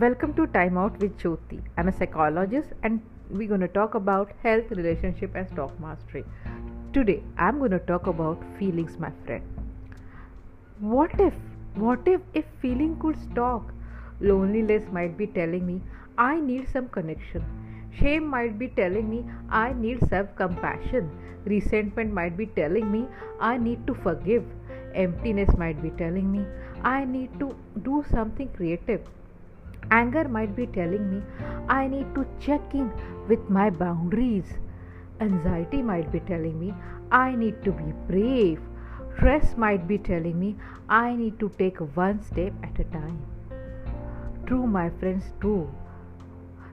Welcome to Time Out with Jyoti. I'm a psychologist and we're going to talk about health, relationship, and stock mastery. Today, I'm going to talk about feelings, my friend. What if, what if, if feeling could talk? Loneliness might be telling me, I need some connection. Shame might be telling me, I need self compassion. Resentment might be telling me, I need to forgive. Emptiness might be telling me, I need to do something creative. Anger might be telling me, I need to check in with my boundaries. Anxiety might be telling me, I need to be brave. Stress might be telling me, I need to take one step at a time. True, my friends, true.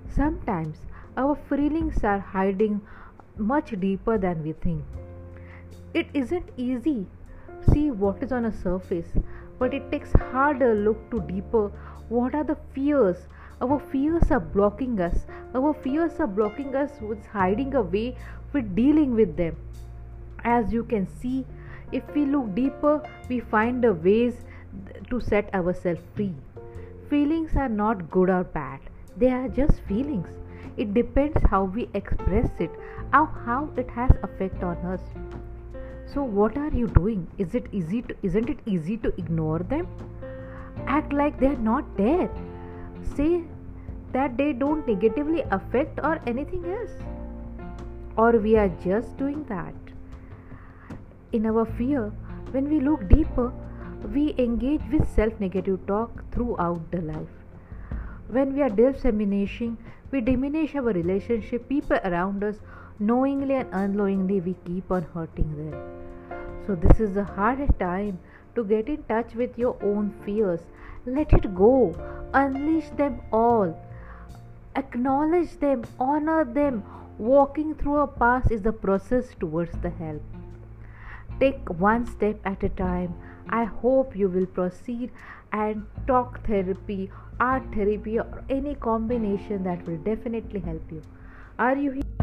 Sometimes our feelings are hiding much deeper than we think. It isn't easy see what is on a surface, but it takes harder look to deeper. What are the fears? Our fears are blocking us. Our fears are blocking us with hiding away with dealing with them. As you can see if we look deeper we find the ways to set ourselves free. Feelings are not good or bad. They are just feelings. It depends how we express it how, how it has effect on us so what are you doing? Is it easy to isn't it easy to ignore them? Act like they're not there. Say that they don't negatively affect or anything else. Or we are just doing that. In our fear when we look deeper we engage with self negative talk throughout the life. When we are diminishing we diminish our relationship people around us knowingly and unknowingly we keep on hurting them so this is a hard time to get in touch with your own fears. Let it go. Unleash them all. Acknowledge them, honor them. Walking through a path is the process towards the help. Take one step at a time. I hope you will proceed and talk therapy, art therapy, or any combination that will definitely help you. Are you here?